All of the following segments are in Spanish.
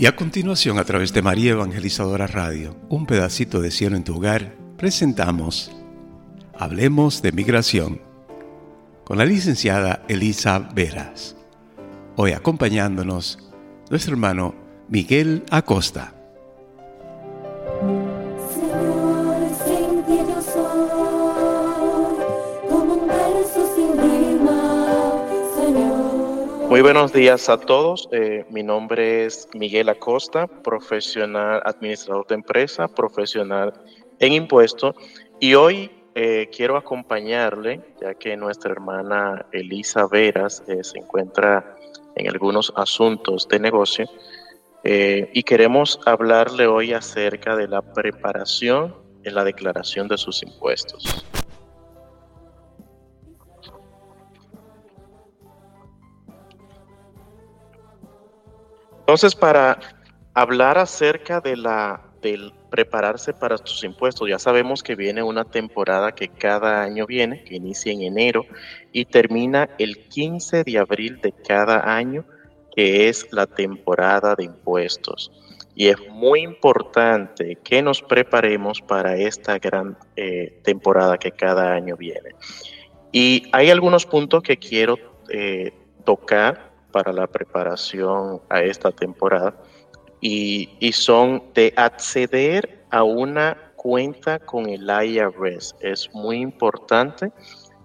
Y a continuación, a través de María Evangelizadora Radio, un pedacito de cielo en tu hogar, presentamos Hablemos de Migración con la licenciada Elisa Veras. Hoy acompañándonos nuestro hermano Miguel Acosta. Muy buenos días a todos. Eh, mi nombre es Miguel Acosta, profesional administrador de empresa, profesional en impuestos. Y hoy eh, quiero acompañarle, ya que nuestra hermana Elisa Veras eh, se encuentra en algunos asuntos de negocio. y queremos hablarle hoy acerca de la preparación en la declaración de sus impuestos. Entonces, para hablar acerca de la del prepararse para sus impuestos, ya sabemos que viene una temporada que cada año viene, que inicia en enero y termina el 15 de abril de cada año, que es la temporada de impuestos. Y es muy importante que nos preparemos para esta gran eh, temporada que cada año viene. Y hay algunos puntos que quiero eh, tocar para la preparación a esta temporada y, son de acceder a una cuenta con el IRS. Es muy importante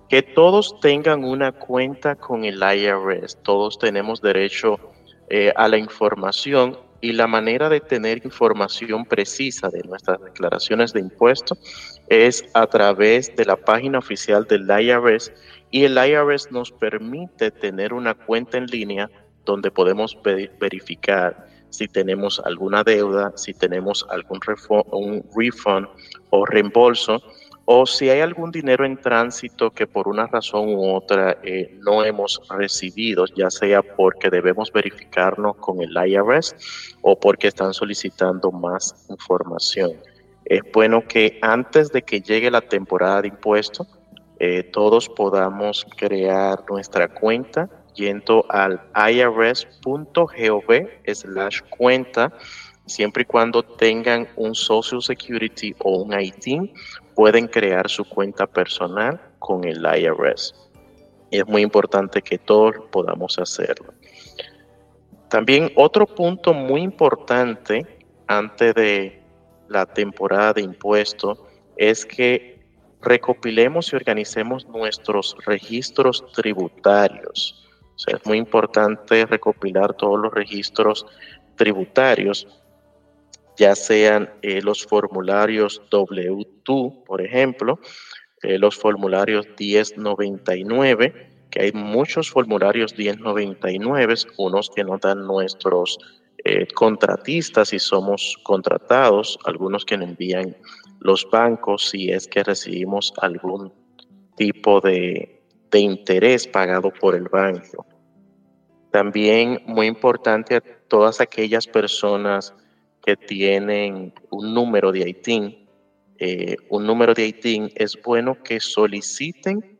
que todos tengan una cuenta con el IRS. Todos tenemos derecho eh, a la información y la manera de tener información precisa de nuestras declaraciones de impuestos es a través de la página oficial del IRS y el IRS nos permite tener una cuenta en línea donde podemos verificar si tenemos alguna deuda, si tenemos algún un refund o reembolso, o si hay algún dinero en tránsito que por una razón u otra eh, no hemos recibido, ya sea porque debemos verificarnos con el IRS o porque están solicitando más información. Es bueno que antes de que llegue la temporada de impuestos, eh, todos podamos crear nuestra cuenta yendo al irs.gov slash cuenta, siempre y cuando tengan un Social Security o un ITIN, pueden crear su cuenta personal con el IRS. es muy importante que todos podamos hacerlo. También otro punto muy importante antes de la temporada de impuestos es que recopilemos y organicemos nuestros registros tributarios. O sea, es muy importante recopilar todos los registros tributarios, ya sean eh, los formularios W2, por ejemplo, eh, los formularios 1099, que hay muchos formularios 1099, unos que nos dan nuestros eh, contratistas si somos contratados, algunos que nos envían los bancos si es que recibimos algún tipo de, interés pagado por el banco. También muy importante a todas aquellas personas que tienen un número de ITIN. Eh, un número de ITIN es bueno que soliciten,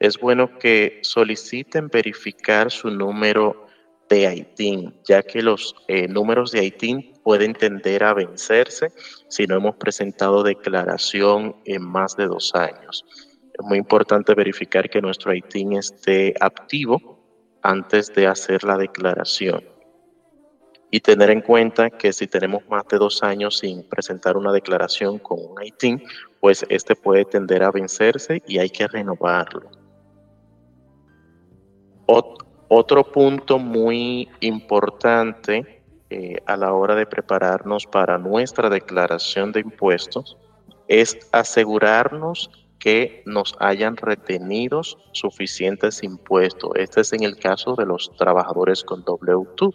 es bueno que soliciten verificar su número de ITIN, ya que los eh, números de ITIN pueden tender a vencerse si no hemos presentado declaración en más de dos años. Es muy importante verificar que nuestro ITIN esté activo antes de hacer la declaración. Y tener en cuenta que si tenemos más de dos años sin presentar una declaración con un ITIN, pues este puede tender a vencerse y hay que renovarlo. Otro punto muy importante eh, a la hora de prepararnos para nuestra declaración de impuestos es asegurarnos que nos hayan retenidos suficientes impuestos. Este es en el caso de los trabajadores con W2.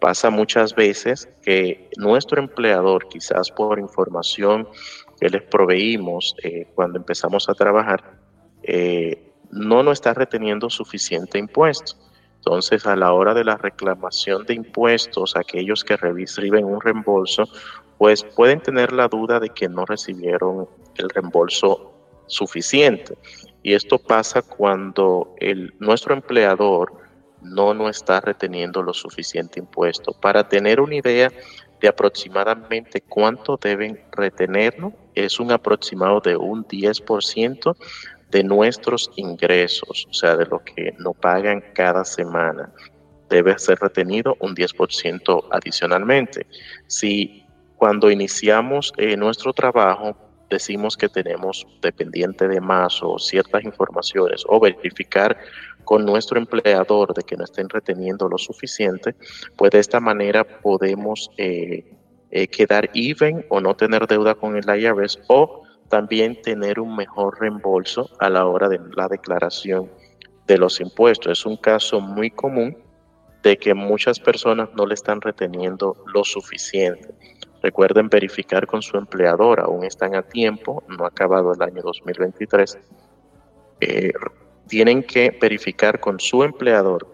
Pasa muchas veces que nuestro empleador, quizás por información que les proveímos eh, cuando empezamos a trabajar, eh, no nos está reteniendo suficiente impuesto. Entonces, a la hora de la reclamación de impuestos, aquellos que reciben un reembolso, pues pueden tener la duda de que no recibieron el reembolso suficiente. Y esto pasa cuando nuestro empleador no nos está reteniendo lo suficiente impuesto. Para tener una idea de aproximadamente cuánto deben retenerlo, es un aproximado de un 10% de nuestros ingresos, o sea, de lo que nos pagan cada semana. Debe ser retenido un 10% adicionalmente. Si cuando iniciamos eh, nuestro trabajo decimos que tenemos dependiente de más o ciertas informaciones o verificar con nuestro empleador de que no estén reteniendo lo suficiente, pues de esta manera podemos eh, eh, quedar even o no tener deuda con el IRS o también tener un mejor reembolso a la hora de la declaración de los impuestos. Es un caso muy común de que muchas personas no le están reteniendo lo suficiente. Recuerden verificar con su empleador, aún están a tiempo, no ha acabado el año 2023. Eh, tienen que verificar con su empleador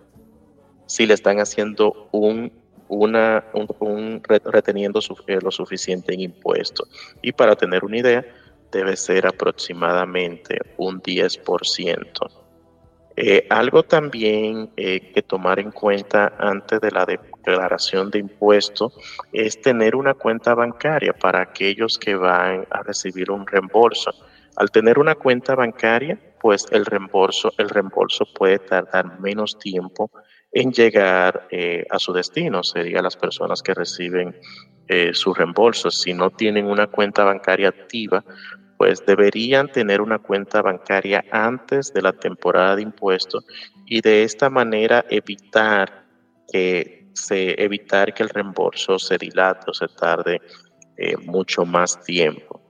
si le están haciendo un, una, un, reteniendo eh, lo suficiente en impuestos. Y para tener una idea, debe ser aproximadamente un 10%. Eh, algo también eh, que tomar en cuenta antes de la declaración de impuestos es tener una cuenta bancaria para aquellos que van a recibir un reembolso. Al tener una cuenta bancaria, pues el reembolso, el reembolso puede tardar menos tiempo en llegar eh, a su destino, sería las personas que reciben su reembolso. Si no tienen una cuenta bancaria activa, pues deberían tener una cuenta bancaria antes de la temporada de impuestos y de esta manera evitar que se evitar que el reembolso se dilate o se tarde eh, mucho más tiempo.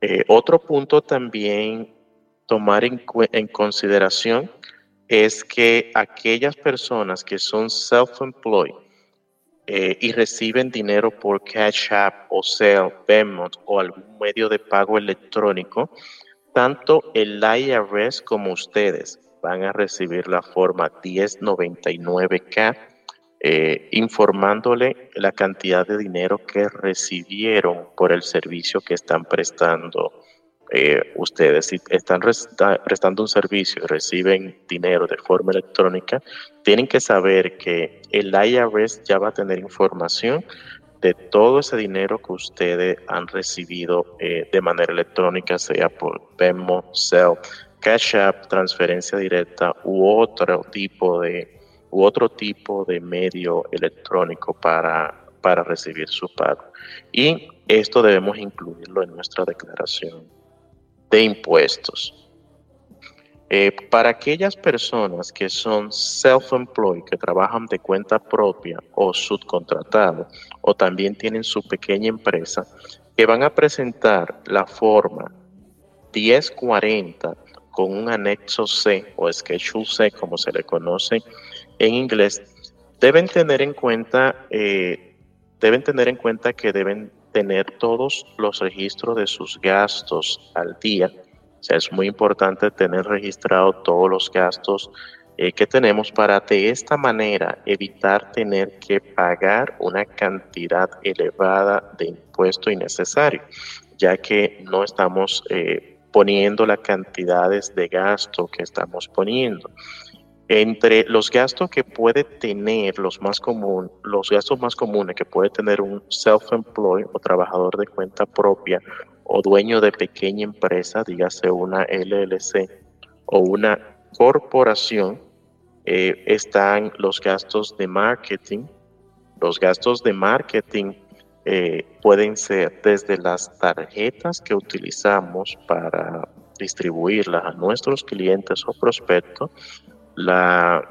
Eh, otro punto también tomar en, en consideración es que aquellas personas que son self-employed eh, y reciben dinero por Cash App o Zelle, Venmo o algún medio de pago electrónico, tanto el IRS como ustedes van a recibir la forma 1099K eh, informándole la cantidad de dinero que recibieron por el servicio que están prestando eh, ustedes si están prestando un servicio y reciben dinero de forma electrónica, tienen que saber que el IRS ya va a tener información de todo ese dinero que ustedes han recibido eh, de manera electrónica, sea por Venmo, Zelle, Cash App, transferencia directa u otro tipo de u otro tipo de medio electrónico para, para recibir su pago. Y esto debemos incluirlo en nuestra declaración de impuestos. Eh, para aquellas personas que son self-employed, que trabajan de cuenta propia o subcontratado, o también tienen su pequeña empresa, que van a presentar la forma 1040 con un anexo C o Schedule C, como se le conoce en inglés, deben tener en cuenta, eh, deben tener en cuenta que deben tener todos los registros de sus gastos al día. O sea, es muy importante tener registrado todos los gastos eh, que tenemos para de esta manera evitar tener que pagar una cantidad elevada de impuesto innecesario, ya que no estamos eh, poniendo las cantidades de gasto que estamos poniendo. Entre los gastos que puede tener los más común, los gastos más comunes que puede tener un self-employed o trabajador de cuenta propia o dueño de pequeña empresa, dígase una LLC o una corporación, eh, están los gastos de marketing. Los gastos de marketing eh, pueden ser desde las tarjetas que utilizamos para distribuirlas a nuestros clientes o prospectos la,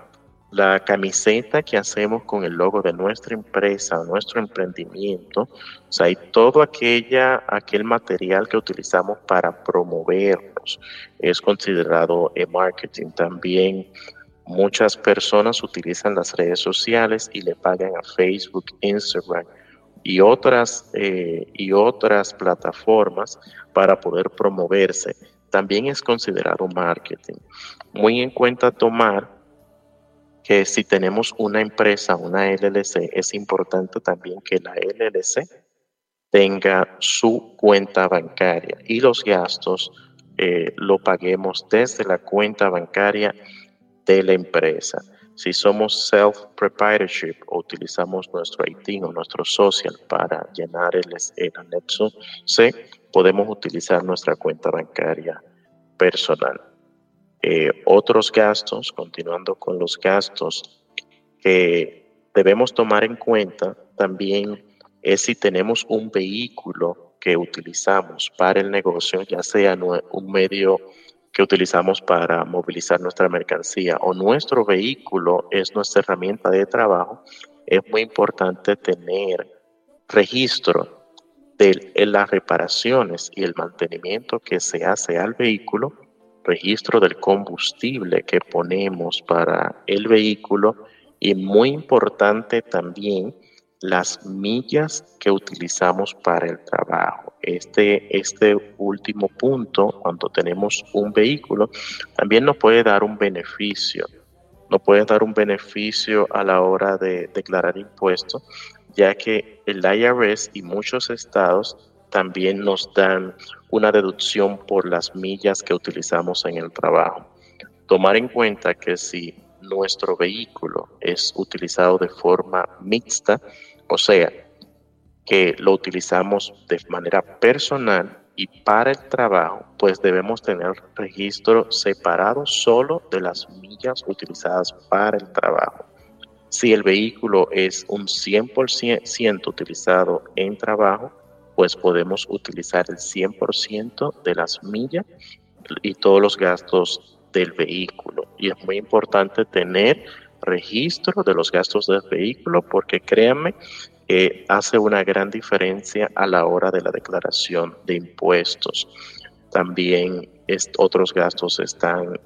camiseta que hacemos con el logo de nuestra empresa, nuestro emprendimiento, o sea, y todo aquella, aquel material que utilizamos para promovernos es considerado en marketing. También muchas personas utilizan las redes sociales y le pagan a Facebook, Instagram y otras, eh, y otras plataformas para poder promoverse también es considerado marketing. Muy en cuenta tomar que si tenemos una empresa, una LLC, es importante también que la LLC tenga su cuenta bancaria y los gastos eh, lo paguemos desde la cuenta bancaria de la empresa. Si somos self-proprietorship o utilizamos nuestro ITIN o nuestro social para llenar el, anexo C, podemos utilizar nuestra cuenta bancaria personal. Eh, otros gastos, continuando con los gastos que debemos tomar en cuenta también es si tenemos un vehículo que utilizamos para el negocio, ya sea un medio que utilizamos para movilizar nuestra mercancía o nuestro vehículo es nuestra herramienta de trabajo, es muy importante tener registro de las reparaciones y el mantenimiento que se hace al vehículo, registro del combustible que ponemos para el vehículo y muy importante también las millas que utilizamos para el trabajo. Este, este último punto, cuando tenemos un vehículo, también nos puede dar un beneficio. Nos puede dar un beneficio a la hora de declarar impuestos, ya que el IRS y muchos estados también nos dan una deducción por las millas que utilizamos en el trabajo. Tomar en cuenta que si nuestro vehículo es utilizado de forma mixta, o sea, que lo utilizamos de manera personal y para el trabajo, pues debemos tener registro separado solo de las millas utilizadas para el trabajo. Si el vehículo es un 100% utilizado en trabajo, pues podemos utilizar el 100% de las millas y todos los gastos del vehículo. Y es muy importante tener registro de los gastos del vehículo porque créanme que hace una gran diferencia a la hora de la declaración de impuestos. También otros gastos están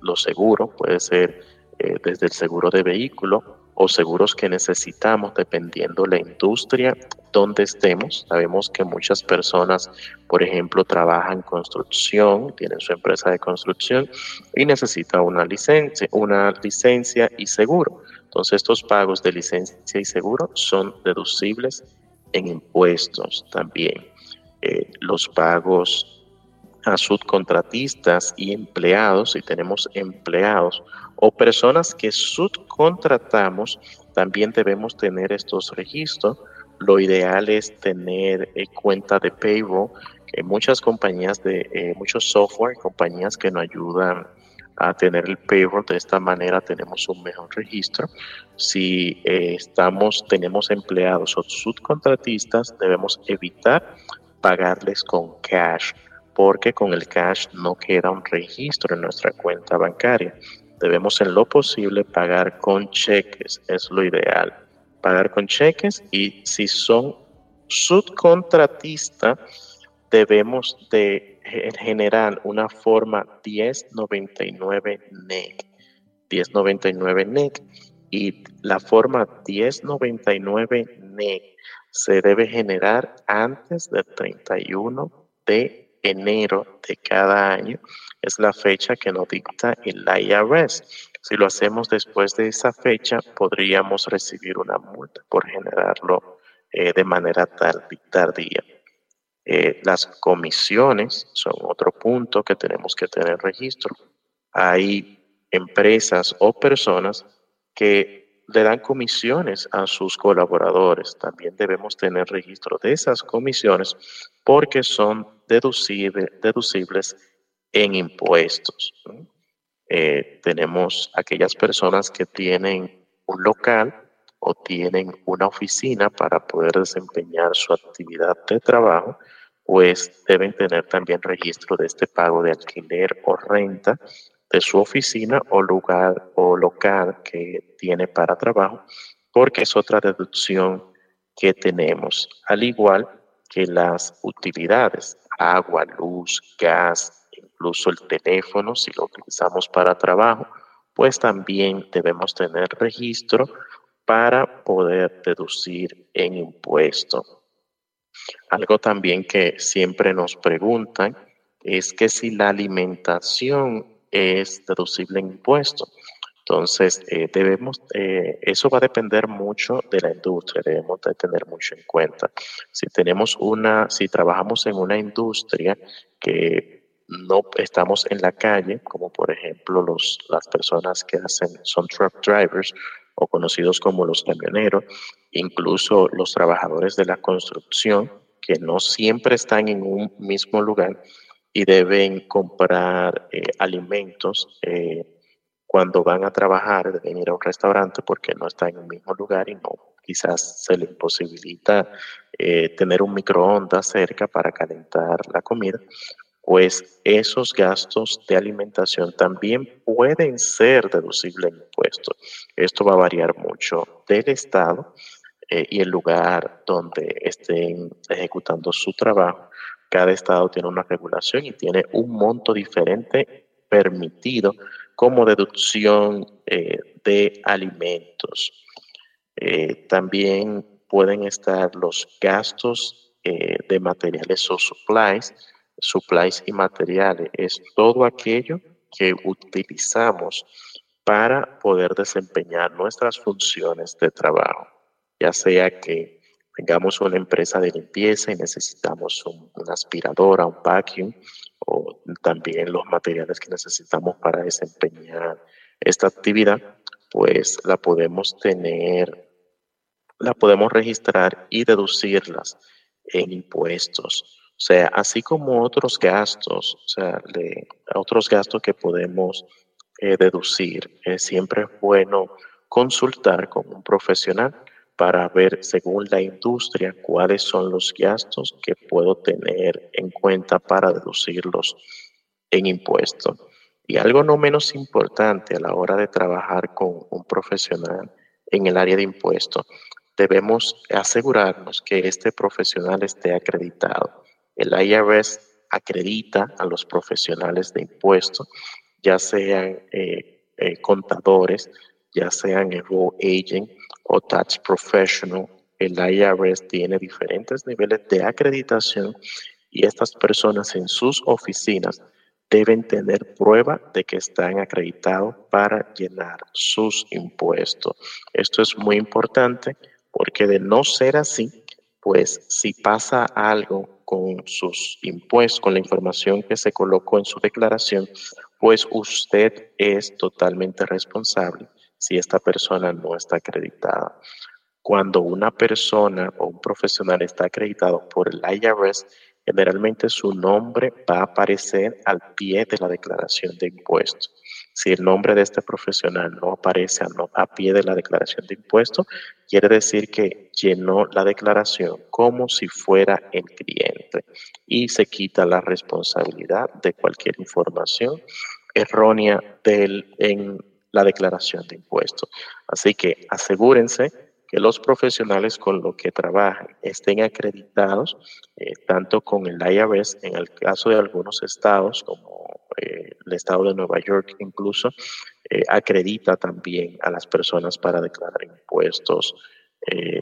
los seguros, puede ser eh, desde el seguro de vehículo o seguros que necesitamos dependiendo la industria donde estemos. Sabemos que muchas personas, por ejemplo, trabajan construcción, tienen su empresa de construcción y necesitan una licencia, una licencia y seguro. Entonces, estos pagos de licencia y seguro son deducibles en impuestos también. Eh, los pagos a subcontratistas y empleados, si tenemos empleados o personas que subcontratamos, también debemos tener estos registros. Lo ideal es tener eh, cuenta de payroll, que muchas compañías de eh, muchos software, compañías que nos ayudan a tener el payroll. De esta manera tenemos un mejor registro. Si eh, estamos, tenemos empleados o subcontratistas, debemos evitar pagarles con cash porque con el cash no queda un registro en nuestra cuenta bancaria. Debemos en lo posible pagar con cheques, es lo ideal. Pagar con cheques y si son subcontratistas, debemos de generar una forma 1099 NEC. 1099 NEC y la forma 1099 NEC se debe generar antes del 31 de enero de cada año es la fecha que nos dicta el IRS. Si lo hacemos después de esa fecha, podríamos recibir una multa por generarlo eh, de manera tardía. Eh, las comisiones son otro punto que tenemos que tener registro. Hay empresas o personas que le dan comisiones a sus colaboradores. También debemos tener registro de esas comisiones porque son deducibles en impuestos. Eh, tenemos aquellas personas que tienen un local o tienen una oficina para poder desempeñar su actividad de trabajo, pues deben tener también registro de este pago de alquiler o renta de su oficina o lugar o local que tiene para trabajo, porque es otra deducción que tenemos, al igual que las utilidades, agua, luz, gas, incluso el teléfono, si lo utilizamos para trabajo, pues también debemos tener registro para poder deducir en impuesto. Algo también que siempre nos preguntan es que si la alimentación es deducible en impuesto. Entonces, eh, debemos, eh, eso va a depender mucho de la industria, debemos de tener mucho en cuenta. Si tenemos una, si trabajamos en una industria que no estamos en la calle, como por ejemplo los, las personas que hacen, son truck drivers o conocidos como los camioneros, incluso los trabajadores de la construcción, que no siempre están en un mismo lugar y deben comprar eh, alimentos eh, cuando van a trabajar, deben ir a un restaurante porque no están en el mismo lugar y no quizás se les imposibilita eh, tener un microondas cerca para calentar la comida pues esos gastos de alimentación también pueden ser deducibles en impuestos. Esto va a variar mucho del Estado eh, y el lugar donde estén ejecutando su trabajo. Cada Estado tiene una regulación y tiene un monto diferente permitido como deducción eh, de alimentos. Eh, también pueden estar los gastos de materiales o supplies, supplies y materiales, es todo aquello que utilizamos para poder desempeñar nuestras funciones de trabajo, ya sea que tengamos una empresa de limpieza y necesitamos un, una aspiradora, un vacuum, o también los materiales que necesitamos para desempeñar esta actividad, pues la podemos tener, la podemos registrar y deducirlas en impuestos. O sea, así como otros gastos, o sea, otros gastos que podemos eh, deducir, siempre es bueno consultar con un profesional para ver según la industria cuáles son los gastos que puedo tener en cuenta para deducirlos en impuestos. Y algo no menos importante a la hora de trabajar con un profesional en el área de impuestos, debemos asegurarnos que este profesional esté acreditado el IRS acredita a los profesionales de impuestos, ya sean eh, eh, contadores, ya sean enroll agent o tax professional. El IRS tiene diferentes niveles de acreditación y estas personas en sus oficinas deben tener prueba de que están acreditados para llenar sus impuestos. Esto es muy importante porque de no ser así, pues si pasa algo con sus impuestos, con la información que se colocó en su declaración, pues usted es totalmente responsable si esta persona no está acreditada. Cuando una persona o un profesional está acreditado por el IRS, generalmente su nombre va a aparecer al pie de la declaración de impuestos. Si el nombre de este profesional no aparece a, pie de la declaración de impuestos, quiere decir que llenó la declaración como si fuera el cliente y se quita la responsabilidad de cualquier información errónea del, en la declaración de impuestos. Así que asegúrense que los profesionales con los que trabajan estén acreditados eh, tanto con el IRS en el caso de algunos estados como eh, el estado de Nueva York incluso eh, acredita también a las personas para declarar impuestos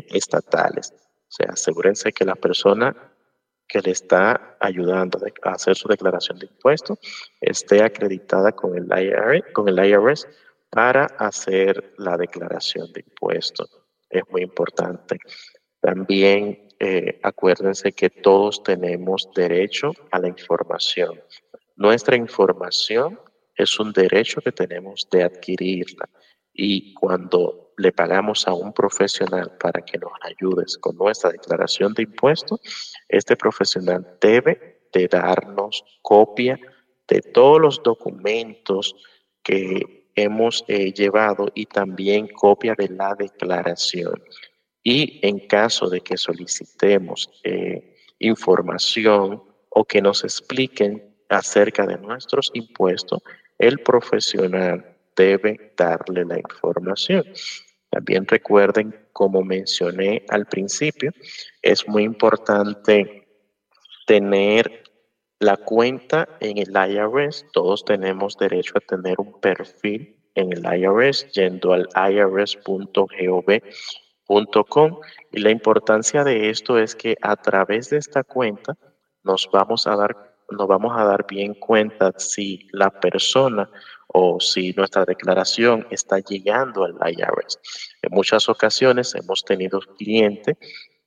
estatales. O sea, asegúrense que la persona que le está ayudando a hacer su declaración de impuestos esté acreditada con el IRS, con el IRS para hacer la declaración de impuestos es muy importante. También eh, acuérdense que todos tenemos derecho a la información. Nuestra información es un derecho que tenemos de adquirirla y cuando le pagamos a un profesional para que nos ayude con nuestra declaración de impuestos, este profesional debe de darnos copia de todos los documentos que hemos eh, llevado y también copia de la declaración. Y en caso de que solicitemos eh, información o que nos expliquen acerca de nuestros impuestos, el profesional debe darle la información. También recuerden, como mencioné al principio, es muy importante tener la cuenta en el IRS, todos tenemos derecho a tener un perfil en el IRS yendo al irs.gov.com y la importancia de esto es que a través de esta cuenta nos vamos a dar nos vamos a dar bien cuenta si la persona o si nuestra declaración está llegando al IRS. En muchas ocasiones hemos tenido clientes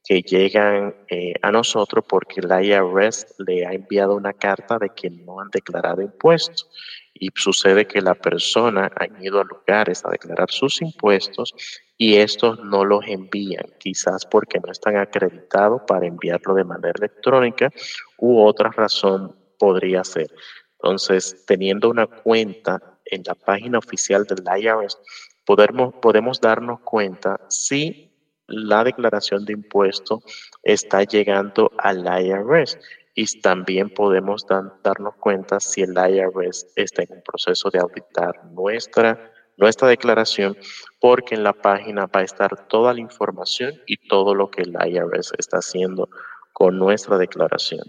que llegan eh, a nosotros porque la IRS le ha enviado una carta de que no han declarado impuestos. Y sucede que la persona ha ido a lugares a declarar sus impuestos y estos no los envían, quizás porque no están acreditados para enviarlo de manera electrónica u otra razón podría ser. Entonces, teniendo una cuenta en la página oficial del IRS, podemos, podemos darnos cuenta si la declaración de impuesto está llegando al IRS y también podemos darnos cuenta si el IRS está en un proceso de auditar nuestra, nuestra declaración, porque en la página va a estar toda la información y todo lo que el IRS está haciendo con nuestra declaración.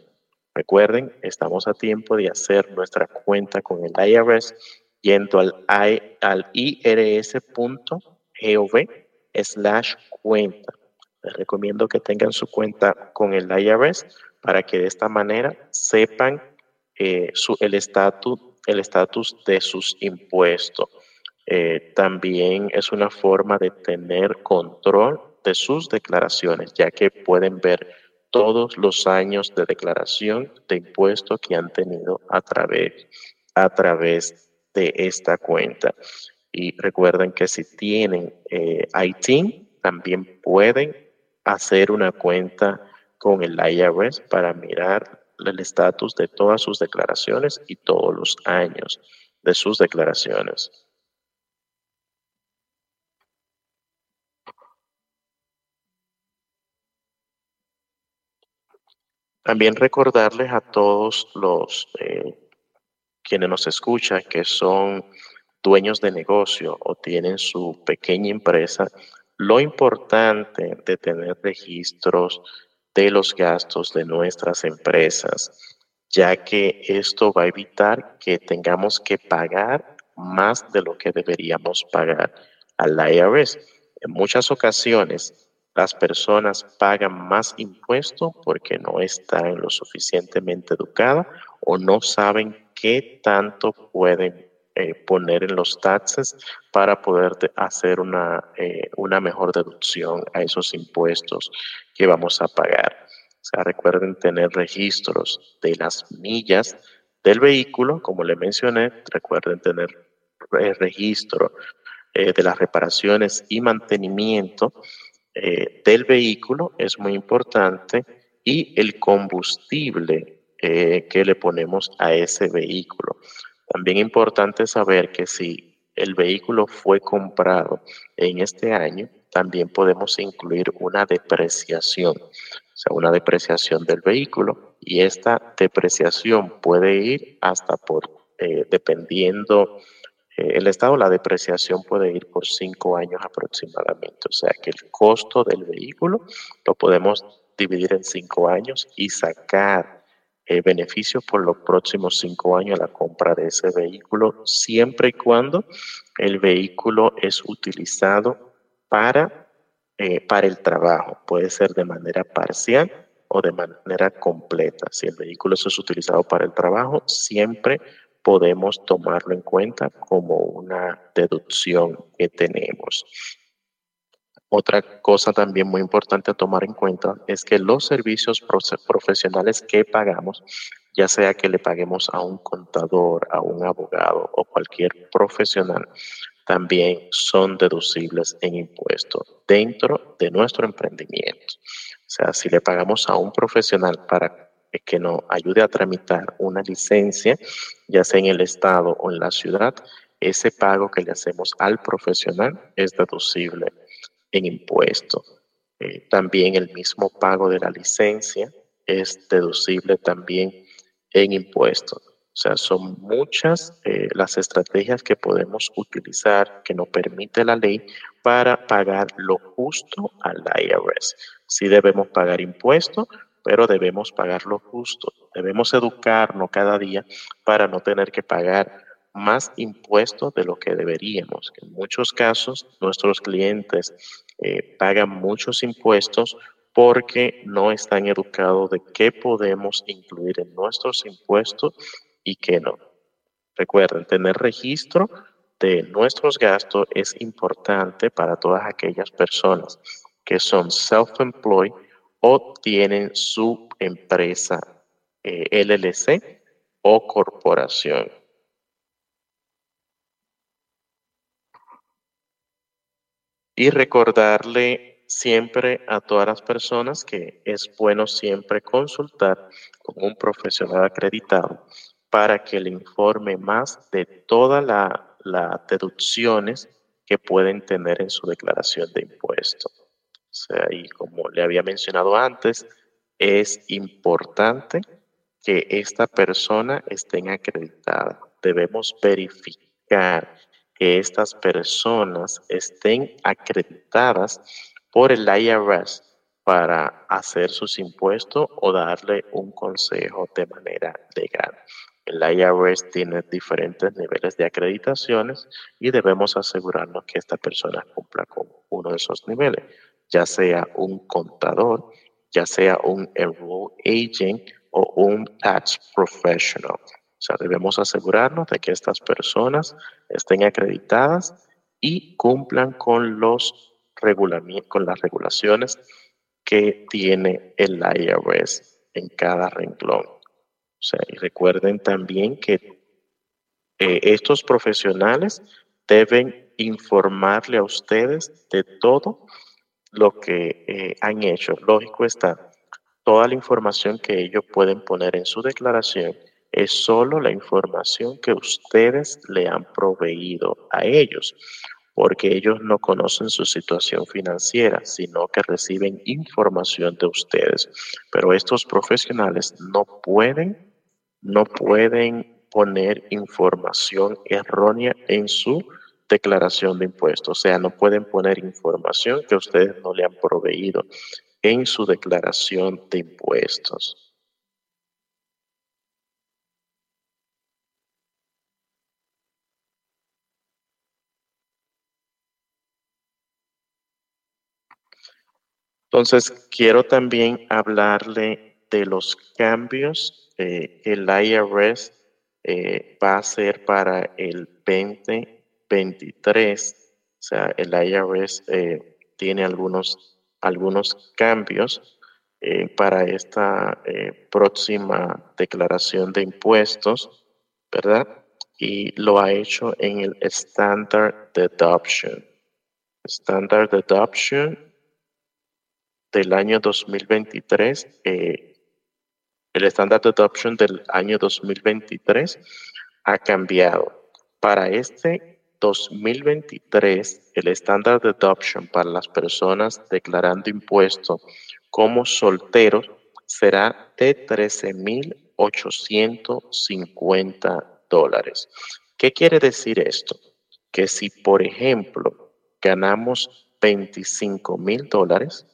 Recuerden, estamos a tiempo de hacer nuestra cuenta con el IRS yendo al, al irs.gov slash cuenta. Les recomiendo que tengan su cuenta con el IRS para que de esta manera sepan eh, el estatus el estatus de sus impuestos. Eh, también es una forma de tener control de sus declaraciones, ya que pueden ver todos los años de declaración de impuestos que han tenido a través, a través de esta cuenta. Y recuerden que si tienen eh, IT, también pueden hacer una cuenta con el IRS para mirar el estatus de todas sus declaraciones y todos los años de sus declaraciones. También recordarles a todos los eh, quienes nos escuchan que son dueños de negocio o tienen su pequeña empresa, lo importante de tener registros de los gastos de nuestras empresas, ya que esto va a evitar que tengamos que pagar más de lo que deberíamos pagar al IRS. En muchas ocasiones, las personas pagan más impuestos porque no están lo suficientemente educadas o no saben qué tanto pueden eh, poner en los taxes para poder hacer una, eh, una mejor deducción a esos impuestos que vamos a pagar. O sea, recuerden tener registros de las millas del vehículo, como le mencioné, recuerden tener eh, registro de las reparaciones y mantenimiento del vehículo, es muy importante, y el combustible que le ponemos a ese vehículo. También importante saber que si el vehículo fue comprado en este año, también podemos incluir una depreciación, o sea, una depreciación del vehículo y esta depreciación puede ir hasta por, eh, dependiendo eh, el estado, la depreciación puede ir por cinco años aproximadamente, o sea que el costo del vehículo lo podemos dividir en cinco años y sacar eh, beneficios por los próximos cinco años a la compra de ese vehículo, siempre y cuando el vehículo es utilizado para, eh, para el trabajo. Puede ser de manera parcial o de manera completa. Si el vehículo es utilizado para el trabajo, siempre podemos tomarlo en cuenta como una deducción que tenemos. Otra cosa también muy importante a tomar en cuenta es que los servicios profesionales que pagamos, ya sea que le paguemos a un contador, a un abogado o cualquier profesional, también son deducibles en impuestos dentro de nuestro emprendimiento. O sea, si le pagamos a un profesional para que nos ayude a tramitar una licencia, ya sea en el estado o en la ciudad, ese pago que le hacemos al profesional es deducible en impuestos. Eh, también el mismo pago de la licencia es deducible también en impuestos. O sea, son muchas eh, las estrategias que podemos utilizar que nos permite la ley para pagar lo justo al IRS. Sí debemos pagar impuestos, pero debemos pagar lo justo. Debemos educarnos cada día para no tener que pagar más impuestos de lo que deberíamos. En muchos casos, nuestros clientes eh, pagan muchos impuestos porque no están educados de qué podemos incluir en nuestros impuestos y qué no. Recuerden, tener registro de nuestros gastos es importante para todas aquellas personas que son self-employed o tienen su empresa eh, LLC o corporación. Y recordarle siempre a todas las personas que es bueno siempre consultar con un profesional acreditado para que le informe más de todas las deducciones que pueden tener en su declaración de impuestos. O sea, y como le había mencionado antes, es importante que esta persona esté acreditada. Debemos verificar que estas personas estén acreditadas por el IRS para hacer sus impuestos o darle un consejo de manera legal. El IRS tiene diferentes niveles de acreditaciones y debemos asegurarnos que esta persona cumpla con uno de esos niveles, ya sea un contador, ya sea un enroll agent o un tax professional. Sea, debemos asegurarnos de que estas personas estén acreditadas y cumplan con los con las regulaciones que tiene el IRS en cada renglón. O sea, y recuerden también que eh, estos profesionales deben informarle a ustedes de todo lo que eh, han hecho. Lógico está, toda la información que ellos pueden poner en su declaración es solo la información que ustedes le han proveído a ellos, porque ellos no conocen su situación financiera, sino que reciben información de ustedes. Pero estos profesionales no pueden, no pueden poner información errónea en su declaración de impuestos, o sea, no pueden poner información que ustedes no le han proveído en su declaración de impuestos. Entonces, quiero también hablarle de los cambios que el IRS eh, va a hacer para el 2023. O sea, el IRS eh, tiene algunos, algunos cambios eh, para esta próxima declaración de impuestos, ¿verdad? Y lo ha hecho en el Standard Deduction. Standard Deduction del año 2023, eh, el estándar de adoption del año 2023 ha cambiado. Para este 2023, el estándar de adoption para las personas declarando impuestos como solteros será de 13.850 dólares. ¿Qué quiere decir esto? Que si, por ejemplo, ganamos 25 mil dólares,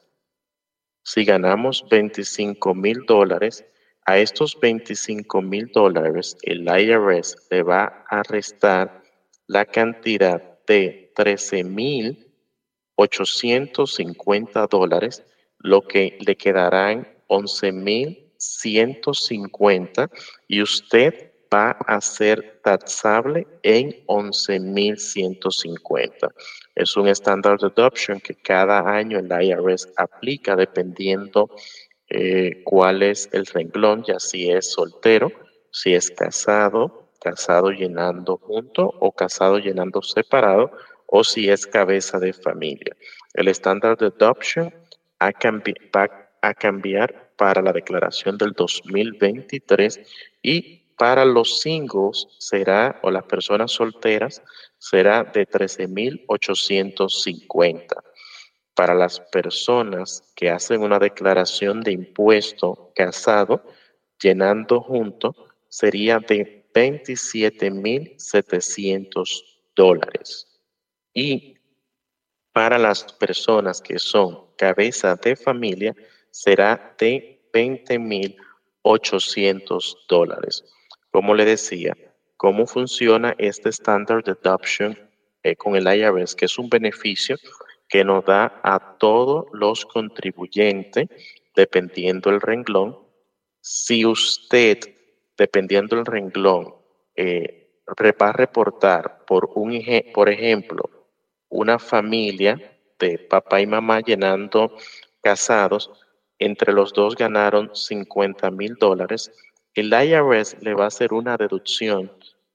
si ganamos 25 mil dólares, a estos 25 mil dólares el IRS le va a restar la cantidad de 13 mil 850 dólares, lo que le quedarán 11 mil 150 y usted va a ser taxable en 11.150. Es un standard deduction que cada año el IRS aplica dependiendo eh, cuál es el renglón, ya si es soltero, si es casado, casado llenando junto o casado llenando separado, o si es cabeza de familia. El standard deduction va a cambiar para la declaración del 2023 y para los singles será, o las personas solteras, será de 13.850. Para las personas que hacen una declaración de impuesto casado, llenando junto, sería de 27.700 dólares. Y para las personas que son cabeza de familia, será de 20.800 dólares. Como le decía, cómo funciona este Standard Deduction eh, con el IRS, que es un beneficio que nos da a todos los contribuyentes, dependiendo el renglón. Si usted, dependiendo el renglón, eh, va a reportar por, un, por ejemplo, una familia de papá y mamá llenando casados, entre los dos ganaron 50 mil dólares, el IRS le va a hacer una deducción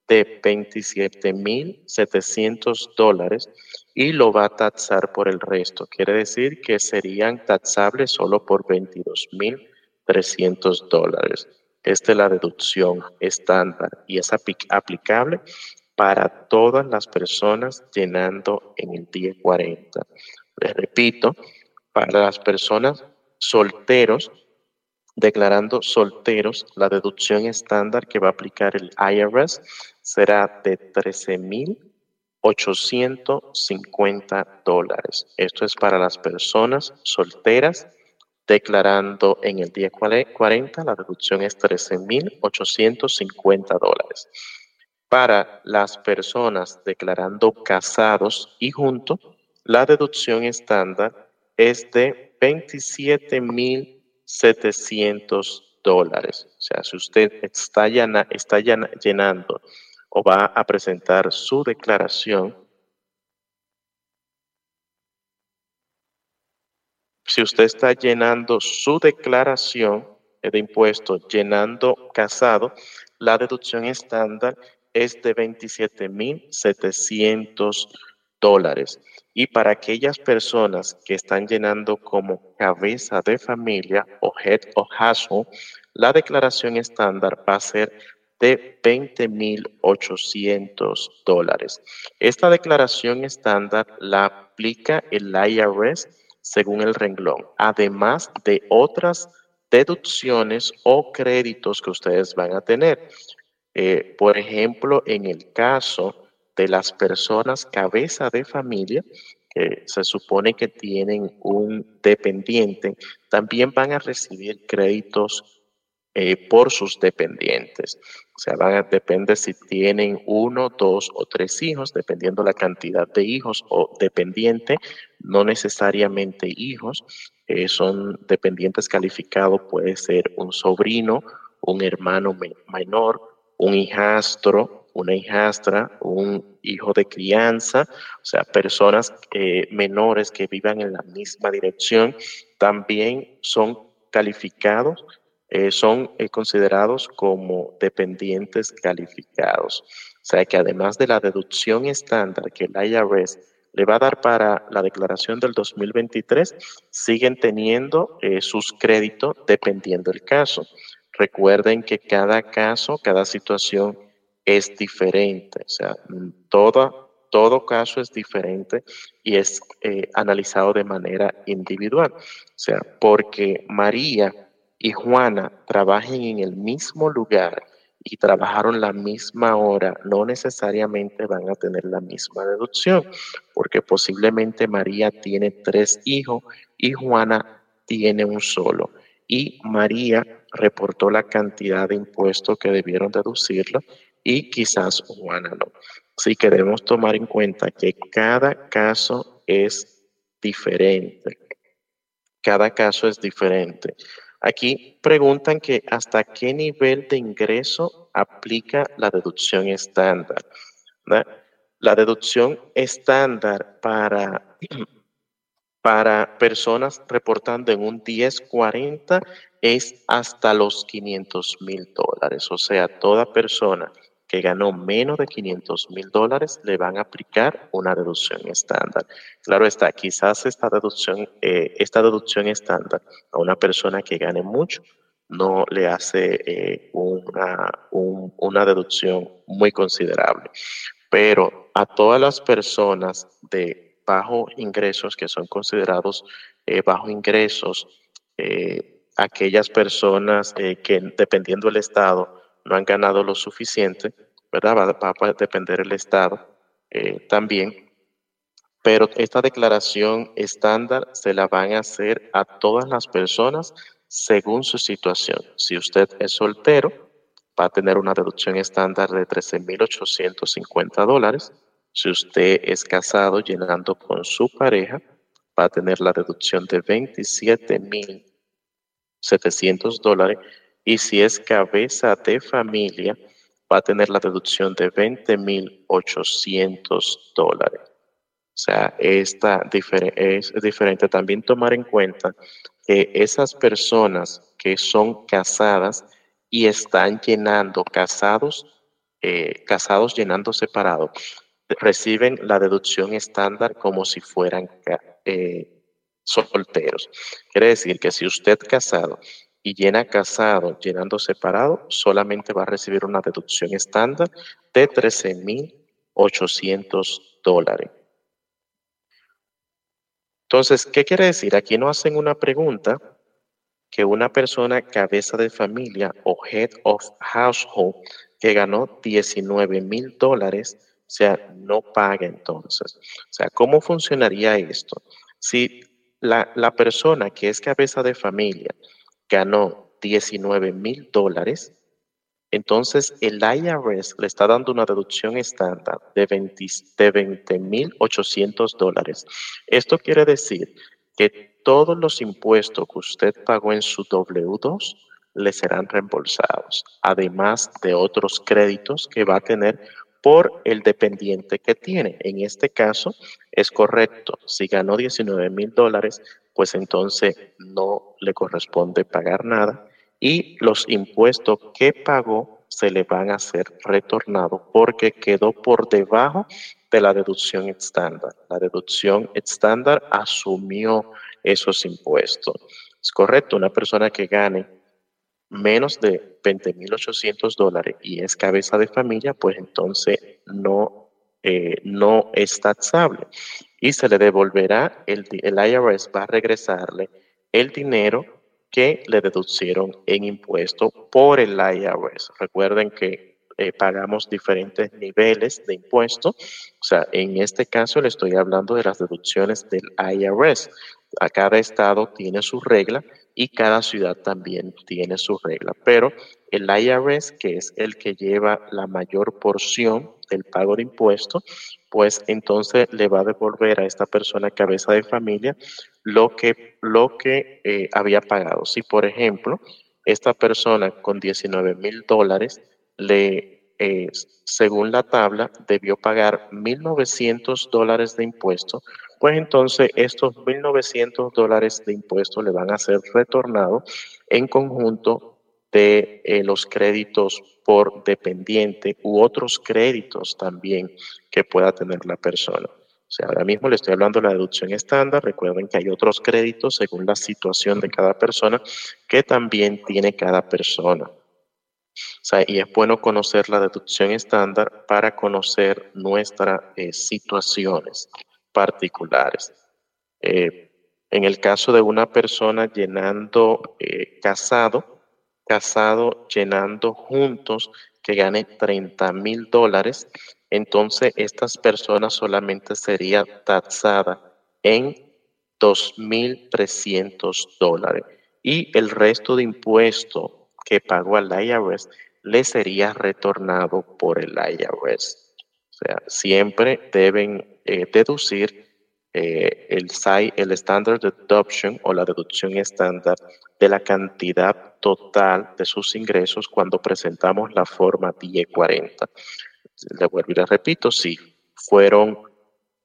de 27.700 dólares y lo va a taxar por el resto. Quiere decir que serían taxables solo por 22.300 dólares. Esta es la deducción estándar y es aplicable para todas las personas llenando en el día 40. Les repito, para las personas solteros, declarando solteros, la deducción estándar que va a aplicar el IRS será de 13.850 dólares. Esto es para las personas solteras declarando en el día 40, la deducción es 13.850 dólares. Para las personas declarando casados y juntos, la deducción estándar es de 27.700 dólares. O sea, si usted está, está llenando o va a presentar su declaración, si usted está llenando su declaración de impuestos, llenando casado, la deducción estándar es de 27.700 dólares. Y para aquellas personas que están llenando como cabeza de familia o head of household, la declaración estándar va a ser de 20.800 dólares. Esta declaración estándar la aplica el IRS según el renglón, además de otras deducciones o créditos que ustedes van a tener. Eh, por ejemplo, en el caso de las personas cabeza de familia, que se supone que tienen un dependiente, también van a recibir créditos eh, por sus dependientes. O sea, depende si tienen uno, dos o tres hijos, dependiendo la cantidad de hijos o dependiente, no necesariamente hijos, eh, son dependientes calificados, puede ser un sobrino, un hermano menor, un hijastro, una hijastra, un hijo de crianza, o sea, personas eh, menores que vivan en la misma dirección, también son calificados eh, son eh, considerados como dependientes calificados. O sea que además de la deducción estándar que el IRS le va a dar para la declaración del 2023, siguen teniendo eh, sus créditos dependiendo del caso. Recuerden que cada caso, cada situación es diferente, o sea, todo caso es diferente y es analizado de manera individual. O sea, porque María y Juana trabajen en el mismo lugar y trabajaron la misma hora, no necesariamente van a tener la misma deducción, porque posiblemente María tiene tres hijos y Juana tiene un solo. Y María reportó la cantidad de impuestos que debieron deducirlo y quizás Juana no. Así que debemos tomar en cuenta que cada caso es diferente. Cada caso es diferente. Aquí preguntan que hasta qué nivel de ingreso aplica la deducción estándar. La deducción estándar para, para personas reportando en un 1040 es hasta los 500 mil dólares. O sea, toda persona que ganó menos de 500 mil dólares le van a aplicar una deducción estándar. Claro está, quizás esta deducción, eh, esta deducción estándar a una persona que gane mucho no le hace eh, una, una deducción muy considerable. Pero a todas las personas de bajo ingresos que son considerados eh, bajo ingresos, aquellas personas que dependiendo del estado no han ganado lo suficiente, ¿verdad? Va, a depender el Estado eh, también. Pero esta declaración estándar se la van a hacer a todas las personas según su situación. Si usted es soltero, va a tener una deducción estándar de 13.850 dólares. Si usted es casado llenando con su pareja, va a tener la deducción de 27.700 dólares y si es cabeza de familia, va a tener la deducción de 20.800 dólares. O sea, esta es diferente. También tomar en cuenta que esas personas que son casadas y están llenando casados, eh, casados llenando separados, reciben la deducción estándar como si fueran eh, solteros. Quiere decir que si usted casado y llena casado llenando separado, solamente va a recibir una deducción estándar de 13.800 dólares. Entonces, ¿qué quiere decir? Aquí nos hacen una pregunta que una persona cabeza de familia o head of household que ganó 19 mil dólares, o sea, no paga entonces. O sea, ¿cómo funcionaría esto? Si la, la persona que es cabeza de familia ganó 19 mil dólares, entonces el IRS le está dando una deducción estándar de 20 mil 800 dólares. Esto quiere decir que todos los impuestos que usted pagó en su W2 le serán reembolsados, además de otros créditos que va a tener por el dependiente que tiene. En este caso es correcto, si ganó 19 mil dólares, pues entonces no le corresponde pagar nada y los impuestos que pagó se le van a ser retornados porque quedó por debajo de la deducción estándar. La deducción estándar asumió esos impuestos. Es correcto, una persona que gane menos de 20.800 dólares y es cabeza de familia, pues entonces no, eh, no es taxable y se le devolverá, el, el IRS va a regresarle el dinero que le deducieron en impuesto por el IRS. Recuerden que eh, pagamos diferentes niveles de impuesto. O sea, en este caso le estoy hablando de las deducciones del IRS. A cada estado tiene su regla y cada ciudad también tiene su regla. Pero el IRS, que es el que lleva la mayor porción del pago de impuestos, pues entonces le va a devolver a esta persona cabeza de familia lo que, lo que eh, había pagado. Si, por ejemplo, esta persona con 19 mil dólares le, eh, según la tabla, debió pagar 1.900 dólares de impuestos, pues entonces estos 1.900 dólares de impuestos le van a ser retornados en conjunto de eh, los créditos por dependiente u otros créditos también que pueda tener la persona. O sea, ahora mismo le estoy hablando de la deducción estándar. Recuerden que hay otros créditos según la situación de cada persona que también tiene cada persona. O sea, y es bueno conocer la deducción estándar para conocer nuestras eh, situaciones particulares. Eh, en el caso de una persona llenando casado, casado llenando juntos que gane 30 mil dólares, entonces estas personas solamente sería taxada en 2.300 dólares y el resto de impuesto que pagó al IRS le sería retornado por el IRS. O sea, siempre deben eh, deducir eh, el el Standard Deduction o la deducción estándar de la cantidad total de sus ingresos cuando presentamos la forma 1040. Le vuelvo y le repito, si fueron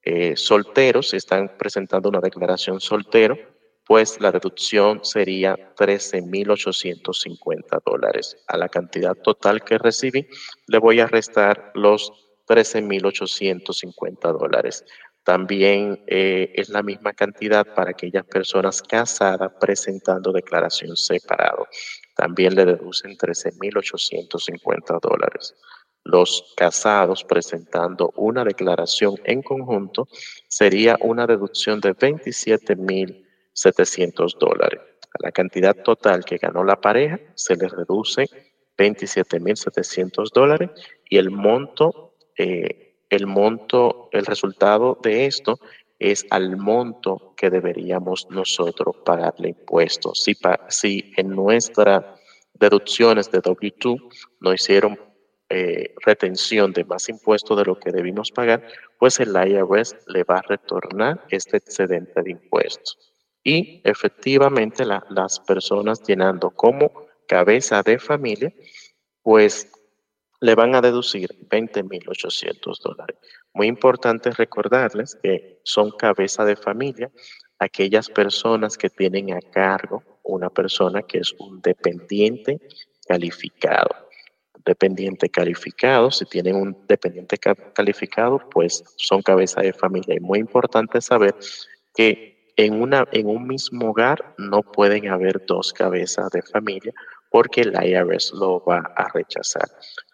eh, solteros, están presentando una declaración soltero, pues la deducción sería 13.850 dólares. A la cantidad total que recibí, le voy a restar los 13.850 dólares. También eh, es la misma cantidad para aquellas personas casadas presentando declaración separado. También le deducen 13.850 dólares. Los casados presentando una declaración en conjunto sería una deducción de 27.700 dólares. A la cantidad total que ganó la pareja se le reduce 27.700 dólares y el monto eh, el monto, el resultado de esto es al monto que deberíamos nosotros pagarle impuestos. Si, si en nuestras deducciones de W2 no hicieron eh, retención de más impuestos de lo que debimos pagar, pues el IRS le va a retornar este excedente de impuestos. Y efectivamente las personas llenando como cabeza de familia, pues le van a deducir 20.800 dólares. Muy importante recordarles que son cabeza de familia. aquellas personas que tienen a cargo una persona que es un dependiente calificado. Dependiente calificado, si tienen un dependiente calificado, pues son cabeza de familia. Y muy importante saber que en, una, en un mismo hogar no pueden haber dos cabezas de familia porque el IRS lo va a rechazar.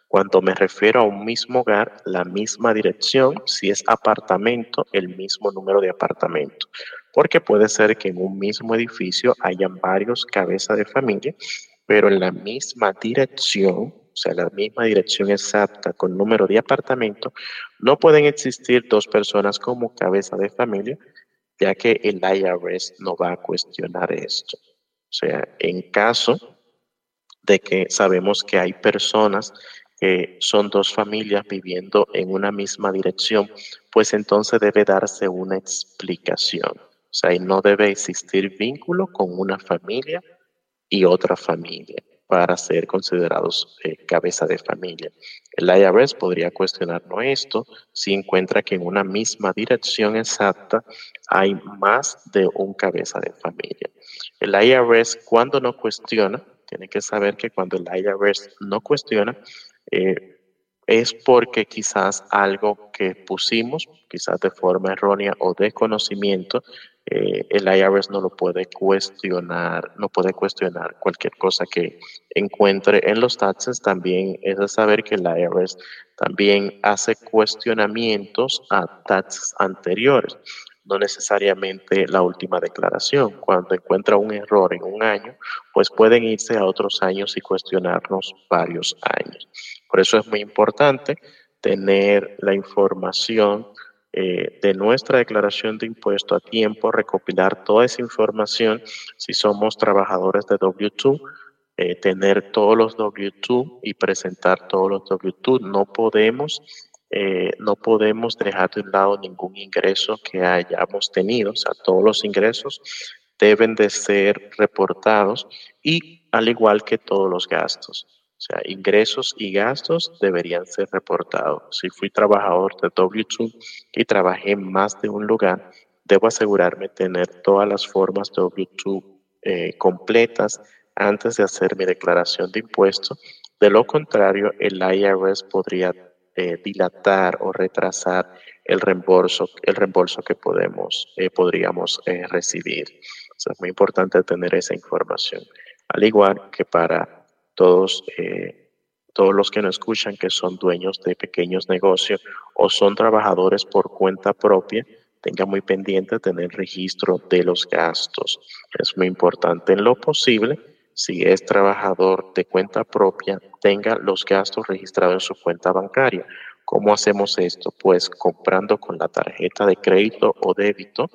Cuando me refiero a un mismo hogar, la misma dirección, si es apartamento, el mismo número de apartamento. Porque puede ser que en un mismo edificio hayan varios cabezas de familia, pero en la misma dirección, o sea, la misma dirección exacta con número de apartamento, no pueden existir dos personas como cabeza de familia, ya que el IRS no va a cuestionar esto. O sea, en caso de que sabemos que hay personas que son dos familias viviendo en una misma dirección, pues entonces debe darse una explicación. O sea, no debe existir vínculo con una familia y otra familia para ser considerados eh, cabeza de familia. El IRS podría cuestionarnos esto si encuentra que en una misma dirección exacta hay más de un cabeza de familia. El IRS cuando no cuestiona, tiene que saber que cuando el IRS no cuestiona, eh, es porque quizás algo que pusimos, quizás de forma errónea o de conocimiento, eh, el IRS no lo puede cuestionar, no puede cuestionar cualquier cosa que encuentre en los taxes. También es de saber que el IRS también hace cuestionamientos a taxes anteriores no necesariamente la última declaración. Cuando encuentra un error en un año, pues pueden irse a otros años y cuestionarnos varios años. Por eso es muy importante tener la información eh, de nuestra declaración de impuesto a tiempo, recopilar toda esa información si somos trabajadores de W2, eh, tener todos los W2 y presentar todos los W2. No podemos eh, no podemos dejar de un lado ningún ingreso que hayamos tenido, o sea, todos los ingresos deben de ser reportados y al igual que todos los gastos. O sea, ingresos y gastos deberían ser reportados. Si fui trabajador de W2 y trabajé en más de un lugar, debo asegurarme de tener todas las formas de W2 eh, completas antes de hacer mi declaración de impuestos. De lo contrario, el IRS podría eh, dilatar o retrasar el reembolso, el reembolso que podemos, eh, podríamos eh, recibir. es muy importante tener esa información. Al igual que para todos, todos los que nos escuchan que son dueños de pequeños negocios o son trabajadores por cuenta propia, tenga muy pendiente tener registro de los gastos. Es muy importante en lo posible si es trabajador de cuenta propia, tenga los gastos registrados en su cuenta bancaria. ¿Cómo hacemos esto? Pues comprando con la tarjeta de crédito o débito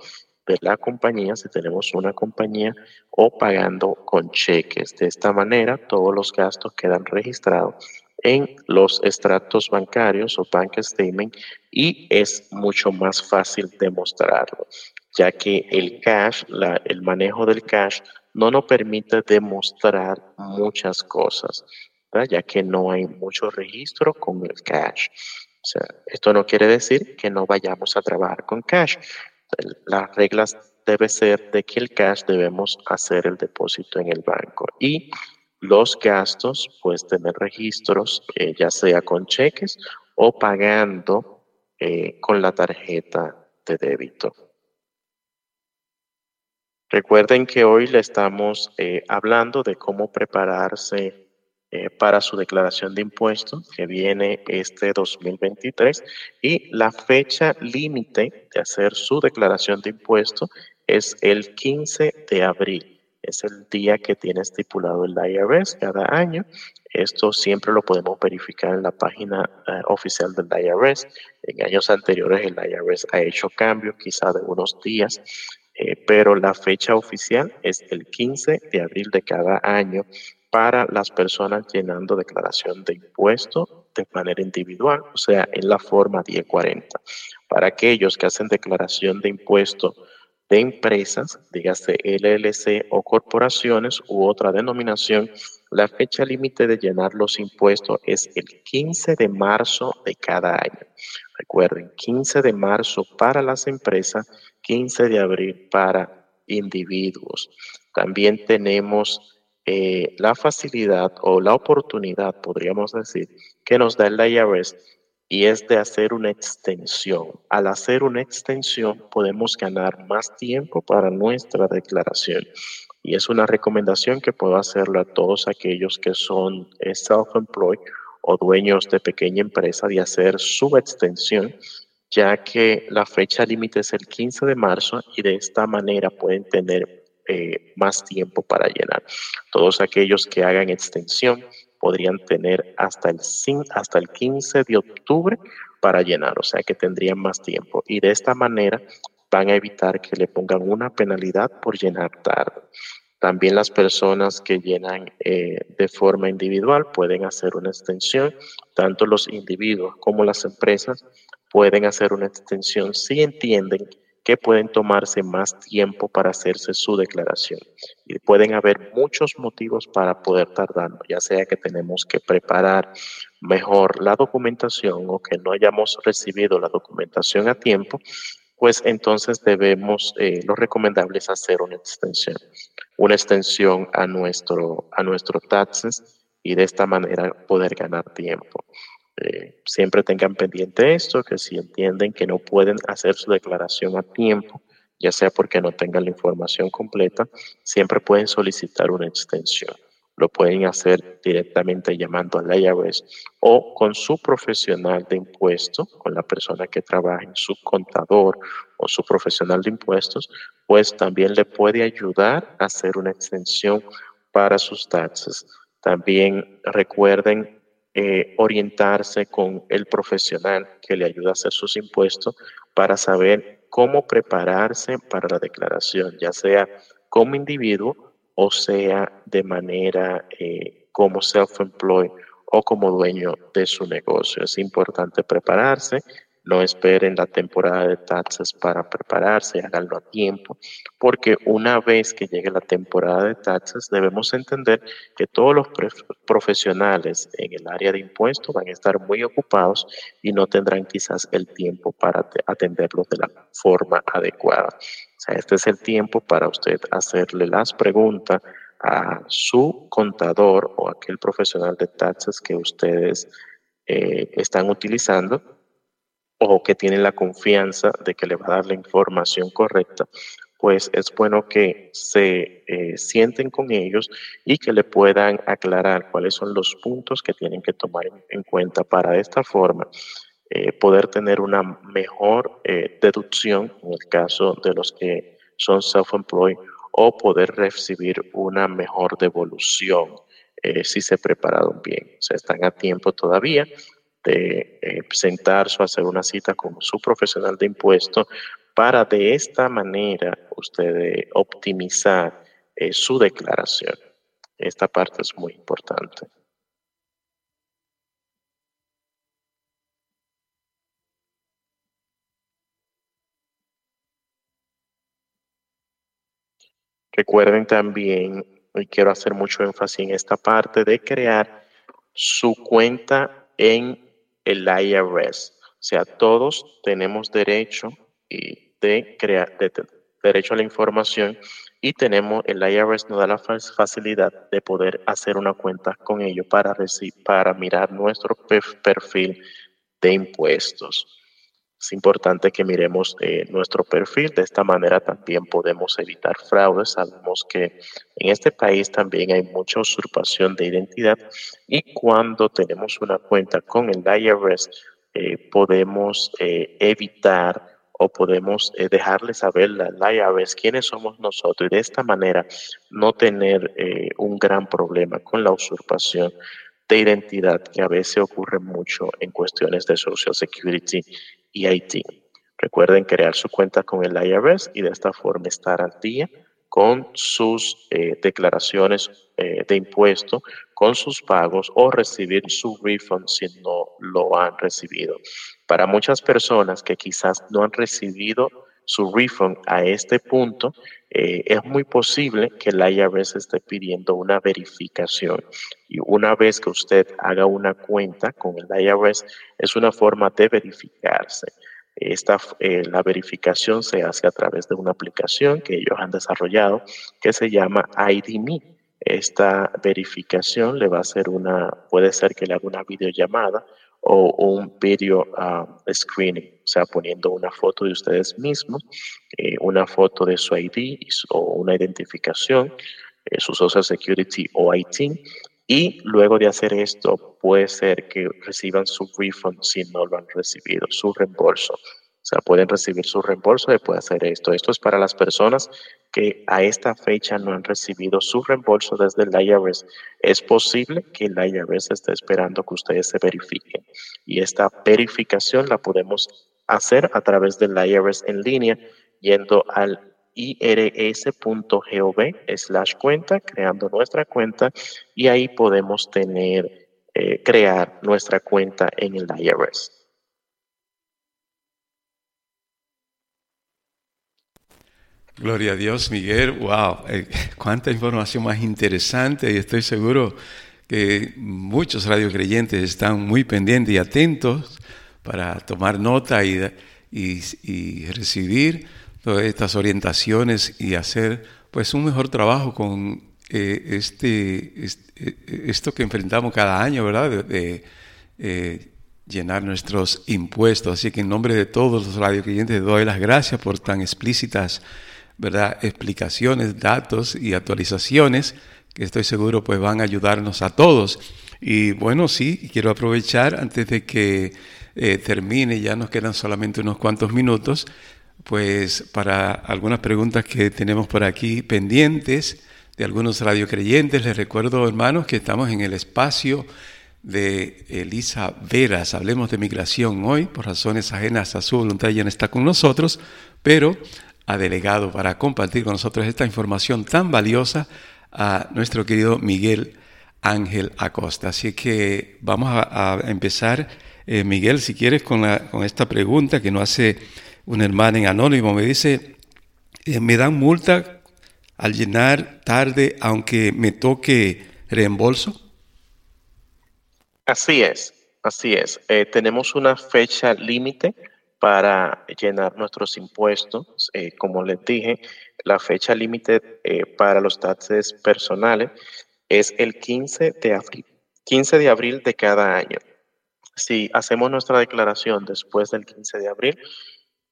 de la compañía, si tenemos una compañía, o pagando con cheques. De esta manera, todos los gastos quedan registrados en los extractos bancarios o bank statement y es mucho más fácil demostrarlo, ya que el cash, el manejo del cash no nos permite demostrar muchas cosas, ya que no hay mucho registro con el cash. Esto no quiere decir que no vayamos a trabajar con cash. Las reglas debe ser de que el cash debemos hacer el depósito en el banco y los gastos, pues tener registros, eh, ya sea con cheques o pagando eh, con la tarjeta de débito. Recuerden que hoy le estamos eh, hablando de cómo prepararse eh, para su declaración de impuestos que viene este 2023 y la fecha límite de hacer su declaración de impuestos es el 15 de abril. Es el día que tiene estipulado el IRS cada año. Esto siempre lo podemos verificar en la página eh, oficial del IRS. En años anteriores el IRS ha hecho cambios, quizá de unos días eh, pero la fecha oficial es el 15 de abril de cada año para las personas llenando declaración de impuesto de manera individual, o sea, en la forma 1040. Para aquellos que hacen declaración de impuesto de empresas, dígase LLC o corporaciones u otra denominación, la fecha límite de llenar los impuestos es el 15 de marzo de cada año. Recuerden, 15 de marzo para las empresas 15 de abril para individuos. También tenemos eh, la facilidad o la oportunidad, podríamos decir, que nos da el IRS y es de hacer una extensión. Al hacer una extensión podemos ganar más tiempo para nuestra declaración. Y es una recomendación que puedo hacerle a todos aquellos que son self-employed o dueños de pequeña empresa de hacer su extensión, ya que la fecha límite es el 15 de marzo y de esta manera pueden tener eh, más tiempo para llenar. Todos aquellos que hagan extensión podrían tener hasta el, hasta el 15 de octubre para llenar, o sea que tendrían más tiempo. Y de esta manera van a evitar que le pongan una penalidad por llenar tarde. También las personas que llenan eh, de forma individual pueden hacer una extensión, tanto los individuos como las empresas pueden hacer una extensión si entienden que pueden tomarse más tiempo para hacerse su declaración. Y pueden haber muchos motivos para poder tardar, ya sea que tenemos que preparar mejor la documentación o que no hayamos recibido la documentación a tiempo, pues entonces debemos, eh, lo recomendable es hacer una extensión una extensión a nuestro, a nuestro taxes y de esta manera poder ganar tiempo. Eh, siempre tengan pendiente esto, que si entienden que no pueden hacer su declaración a tiempo, ya sea porque no tengan la información completa, siempre pueden solicitar una extensión. Lo pueden hacer directamente llamando al IRS o con su profesional de impuestos, con la persona que trabaja en su contador o su profesional de impuestos, pues también le puede ayudar a hacer una extensión para sus taxes. También recuerden eh, orientarse con el profesional que le ayuda a hacer sus impuestos para saber cómo prepararse para la declaración, ya sea como individuo o sea de manera eh, como self-employed o como dueño de su negocio. Es importante prepararse, no esperen la temporada de taxes para prepararse, háganlo a tiempo, porque una vez que llegue la temporada de taxes debemos entender que todos los profesionales en el área de impuestos van a estar muy ocupados y no tendrán quizás el tiempo para atenderlos de la forma adecuada. Este es el tiempo para usted hacerle las preguntas a su contador o aquel profesional de taxes que ustedes eh, están utilizando o que tienen la confianza de que le va a dar la información correcta, pues es bueno que se eh, sienten con ellos y que le puedan aclarar cuáles son los puntos que tienen que tomar en, cuenta para de esta forma eh, poder tener una mejor eh, deducción en el caso de los que son self-employed o poder recibir una mejor devolución si se prepararon bien. O sea, están a tiempo todavía de eh, sentarse o hacer una cita con su profesional de impuestos para de esta manera usted optimizar eh, su declaración. Esta parte es muy importante. Recuerden también, y quiero hacer mucho énfasis en esta parte, de crear su cuenta en el IRS. O sea, todos tenemos derecho de crear, derecho a la información y tenemos, el IRS nos da la facilidad de poder hacer una cuenta con ellos para, para mirar nuestro perfil de impuestos. Es importante que miremos eh, nuestro perfil, de esta manera también podemos evitar fraudes. Sabemos que en este país también hay mucha usurpación de identidad y cuando tenemos una cuenta con el IRS eh, podemos eh, evitar o podemos dejarle saber al IRS quiénes somos nosotros y de esta manera no tener un gran problema con la usurpación de identidad que a veces ocurre mucho en cuestiones de Social Security y. Recuerden crear su cuenta con el IRS y de esta forma estar al día con sus eh, declaraciones eh, de impuesto, con sus pagos o recibir su refund si no lo han recibido. Para muchas personas que quizás no han recibido su refund a este punto, eh, es muy posible que el IRS esté pidiendo una verificación. Y una vez que usted haga una cuenta con el IRS, es una forma de verificarse. Esta, eh, la verificación se hace a través de una aplicación que ellos han desarrollado que se llama IDMe. Esta verificación le va a hacer una, puede ser que le haga una videollamada o un video ah, screening, o sea, poniendo una foto de ustedes mismos, eh, una foto de su ID o una identificación, eh, su Social Security o IT, y luego de hacer esto, puede ser que reciban su refund si no lo han recibido, su reembolso. O sea, pueden recibir su reembolso después de hacer esto. Esto es para las personas que a esta fecha no han recibido su reembolso desde el IRS. Es posible que el IRS esté esperando que ustedes se verifiquen. Y esta verificación la podemos hacer a través del IRS en línea, yendo al irs.gov slash cuenta, creando nuestra cuenta y ahí podemos tener, eh, crear nuestra cuenta en el IRS. Gloria a Dios, Miguel. Wow, eh, cuánta información más interesante y estoy seguro que muchos radiocreyentes están muy pendientes y atentos para tomar nota y, y, recibir todas estas orientaciones y hacer pues un mejor trabajo con eh, este, eh, esto que enfrentamos cada año, ¿verdad? De, llenar nuestros impuestos. Así que en nombre de todos los radioclientes doy las gracias por tan explícitas, ¿verdad? Explicaciones, datos y actualizaciones que estoy seguro pues van a ayudarnos a todos. Y bueno, sí, quiero aprovechar antes de que termine, ya nos quedan solamente unos cuantos minutos, pues para algunas preguntas que tenemos por aquí pendientes de algunos radiocreyentes, les recuerdo, hermanos, que estamos en el espacio de Elisa Veras. Hablemos de migración hoy, por razones ajenas a su voluntad, ya no está con nosotros, pero ha delegado para compartir con nosotros esta información tan valiosa a nuestro querido Miguel Ángel Acosta. Así que vamos a, empezar, eh, Miguel, si quieres, con, con esta pregunta que nos hace una hermana en anónimo, me dice, eh, me dan multa al llenar tarde aunque me toque reembolso. Así es, así es. Eh, tenemos una fecha límite para llenar nuestros impuestos. Eh, como les dije, la fecha límite para los taxes personales es el 15 de abril. 15 de abril de cada año. Si hacemos nuestra declaración después del 15 de abril,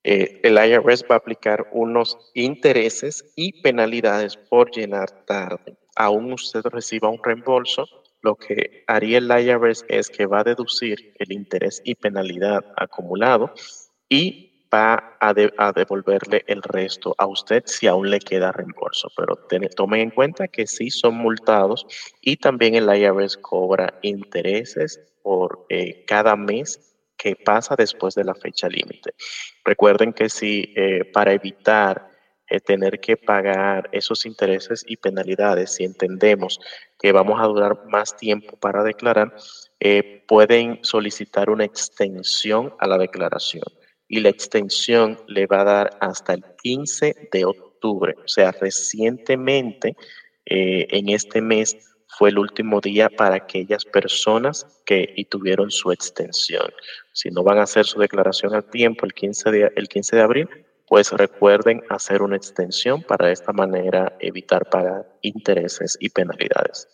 eh, el IRS va a aplicar unos intereses y penalidades por llenar tarde. Aún usted reciba un reembolso, lo que haría el IRS es que va a deducir el interés y penalidad acumulado y va a, devolverle el resto a usted si aún le queda reembolso. Pero tome en cuenta que sí son multados y también el IRS cobra intereses por eh, cada mes que pasa después de la fecha límite. Recuerden que si eh, para evitar eh, tener que pagar esos intereses y penalidades, si entendemos que vamos a durar más tiempo para declarar, pueden solicitar una extensión a la declaración y la extensión le va a dar hasta el 15 de octubre. O sea, recientemente, en este mes, fue el último día para aquellas personas que y tuvieron su extensión. Si no van a hacer su declaración al tiempo el 15 de, el 15 de abril, pues recuerden hacer una extensión para de esta manera evitar pagar intereses y penalidades.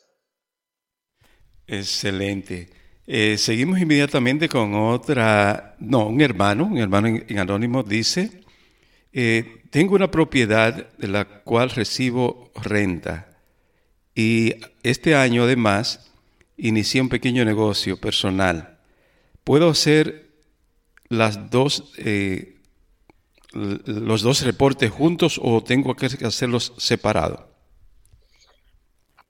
Excelente. Eh, seguimos inmediatamente con otra, no, un hermano, un hermano en, anónimo dice, eh, tengo una propiedad de la cual recibo renta y este año además inicié un pequeño negocio personal. ¿Puedo hacer eh, los dos reportes juntos o tengo que hacerlos separados?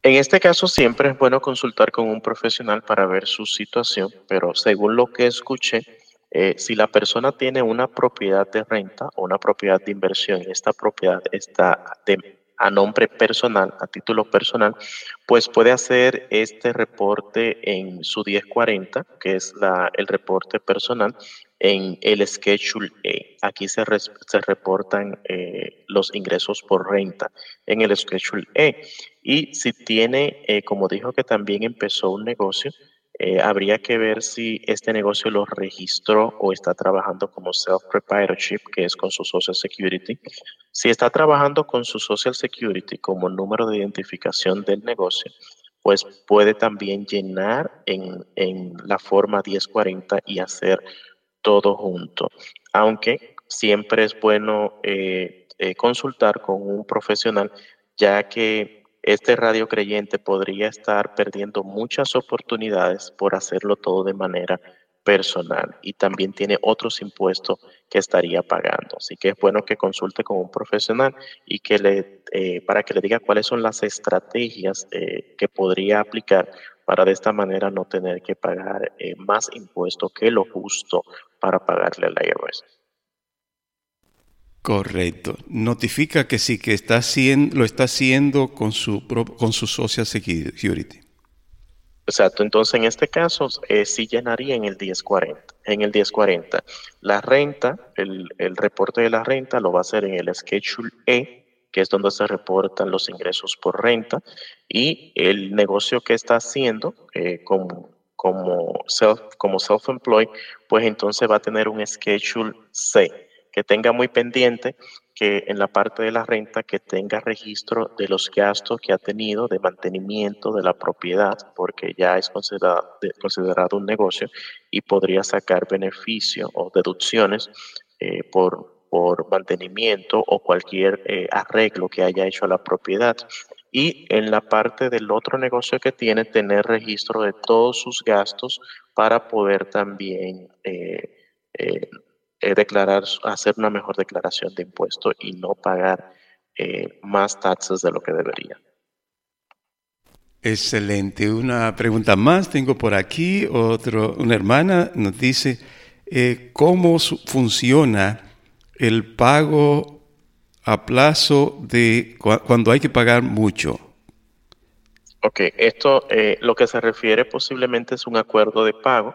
En este caso siempre es bueno consultar con un profesional para ver su situación, pero según lo que escuché, eh, si la persona tiene una propiedad de renta o una propiedad de inversión y esta propiedad está a nombre personal, a título personal, pues puede hacer este reporte en su 1040, que es el reporte personal, en el Schedule A. Aquí se, reportan eh, los ingresos por renta en el Schedule A. Y si tiene, eh, como dijo que también empezó un negocio, habría que ver si este negocio lo registró o está trabajando como self-proprietorship, que es con su Social Security. Si está trabajando con su Social Security como número de identificación del negocio, pues puede también llenar en, en la forma 1040 y hacer todo junto. Aunque siempre es bueno eh, eh, consultar con un profesional, ya que este radio creyente podría estar perdiendo muchas oportunidades por hacerlo todo de manera personal y también tiene otros impuestos que estaría pagando. Así que es bueno que consulte con un profesional y que le, eh, para que le diga cuáles son las estrategias que podría aplicar para de esta manera no tener que pagar eh, más impuestos que lo justo para pagarle al IRS. Correcto. Notifica que sí, que está haciendo, lo está haciendo con su, con su Social Security. Exacto, entonces en este caso eh, sí llenaría en el 1040. En el 1040, la renta, el, el, reporte de la renta lo va a hacer en el Schedule E, es donde se reportan los ingresos por renta, y el negocio que está haciendo eh, como, como self como self-employed, pues entonces va a tener un Schedule C que tenga muy pendiente que en la parte de la renta que tenga registro de los gastos que ha tenido de mantenimiento de la propiedad, porque ya es considerado, considerado un negocio y podría sacar beneficio o deducciones eh, por, por mantenimiento o cualquier eh, arreglo que haya hecho a la propiedad. Y en la parte del otro negocio que tiene, tener registro de todos sus gastos para poder también eh, eh, declarar, hacer una mejor declaración de impuestos y no pagar más taxes de lo que debería. Excelente. Una pregunta más tengo por aquí. Otro, una hermana nos dice cómo funciona el pago a plazo de cuando hay que pagar mucho. Ok, esto lo que se refiere posiblemente es un acuerdo de pago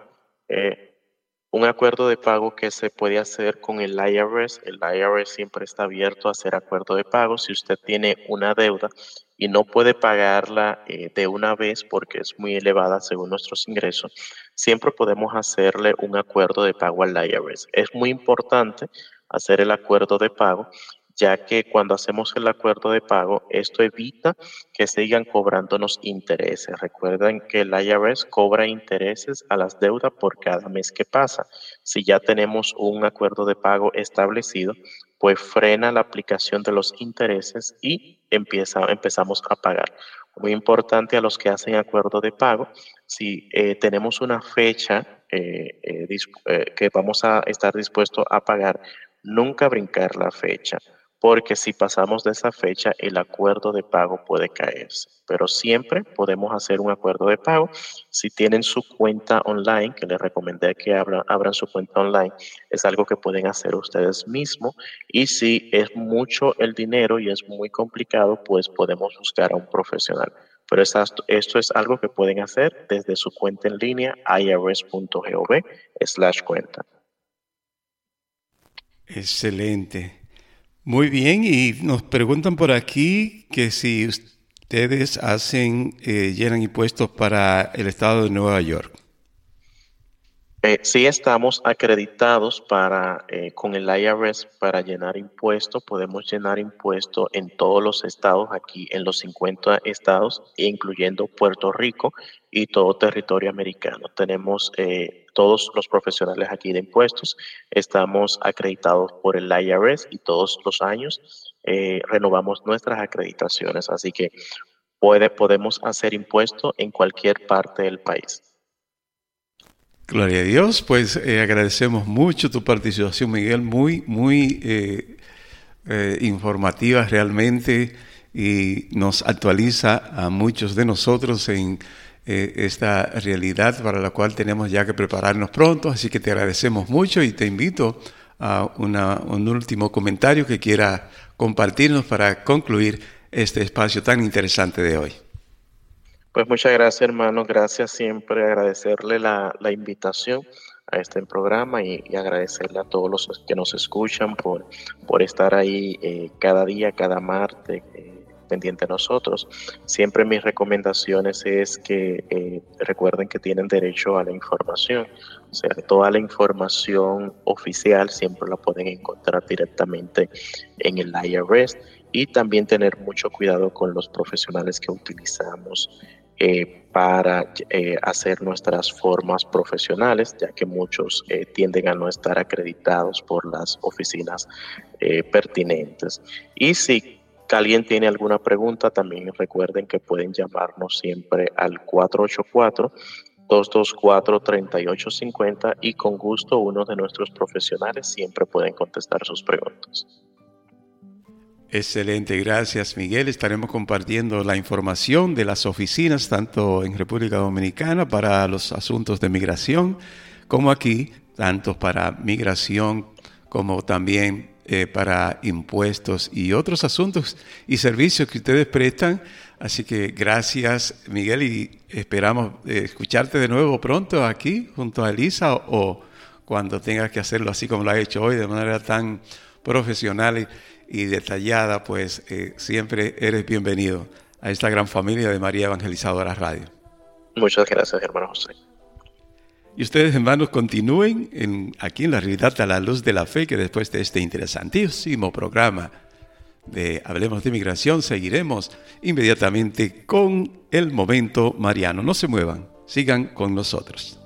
un acuerdo de pago que se puede hacer con el IRS. El IRS siempre está abierto a hacer acuerdo de pago. Si usted tiene una deuda y no puede pagarla eh, de una vez porque es muy elevada según nuestros ingresos, siempre podemos hacerle un acuerdo de pago al IRS. Es muy importante hacer el acuerdo de pago ya que cuando hacemos el acuerdo de pago, esto evita que sigan cobrándonos intereses. Recuerden que el IRS cobra intereses a las deudas por cada mes que pasa. Si ya tenemos un acuerdo de pago establecido, pues frena la aplicación de los intereses y empieza, empezamos a pagar. Muy importante a los que hacen acuerdo de pago, si eh, tenemos una fecha eh, eh, que vamos a estar dispuestos a pagar, nunca brincar la fecha porque si pasamos de esa fecha, el acuerdo de pago puede caerse. Pero siempre podemos hacer un acuerdo de pago. Si tienen su cuenta online, que les recomendé que abran, abran su cuenta online, es algo que pueden hacer ustedes mismos. Y si es mucho el dinero y es muy complicado, pues podemos buscar a un profesional. Pero esto es algo que pueden hacer desde su cuenta en línea irs.gov slash cuenta. Excelente. Muy bien, y nos preguntan por aquí que si ustedes hacen, eh, llenan impuestos para el estado de Nueva York. Eh, sí estamos acreditados para eh, con el IRS para llenar impuestos. Podemos llenar impuestos en todos los estados, aquí en los 50 estados, incluyendo Puerto Rico y todo territorio americano. Tenemos eh, todos los profesionales aquí de impuestos. Estamos acreditados por el IRS y todos los años renovamos nuestras acreditaciones. Así que puede, podemos hacer impuestos en cualquier parte del país. Gloria a Dios, pues eh, agradecemos mucho tu participación, Miguel, muy, muy eh, eh, informativa realmente y nos actualiza a muchos de nosotros en esta realidad para la cual tenemos ya que prepararnos pronto, así que te agradecemos mucho y te invito a un último comentario que quiera compartirnos para concluir este espacio tan interesante de hoy. Pues muchas gracias, hermano. Gracias siempre, agradecerle la, invitación a este programa y, agradecerle a todos los que nos escuchan por, por estar ahí eh, cada día, cada martes, eh, pendiente de nosotros. Siempre mis recomendaciones es que eh, recuerden que tienen derecho a la información, o sea, toda la información oficial siempre la pueden encontrar directamente en el IRS y también tener mucho cuidado con los profesionales que utilizamos eh, para eh, hacer nuestras formas profesionales, ya que muchos tienden a no estar acreditados por las oficinas pertinentes. Y si alguien tiene alguna pregunta, también recuerden que pueden llamarnos siempre al 484. 224-3850 y con gusto uno de nuestros profesionales siempre pueden contestar sus preguntas. Excelente, gracias Miguel. Estaremos compartiendo la información de las oficinas tanto en República Dominicana para los asuntos de migración como aquí, tanto para migración como también eh, para impuestos y otros asuntos y servicios que ustedes prestan. Así que gracias Miguel y esperamos eh, escucharte de nuevo pronto aquí junto a Elisa o, cuando tengas que hacerlo así como lo ha hecho hoy de manera tan profesional. Y, y detallada, pues eh, siempre eres bienvenido a esta gran familia de María Evangelizadora Radio. Muchas gracias, hermano José. Y ustedes, hermanos, continúen en, aquí en la realidad a la luz de la fe, que después de este interesantísimo programa de Hablemos de Migración, seguiremos inmediatamente con el momento mariano. No se muevan, sigan con nosotros.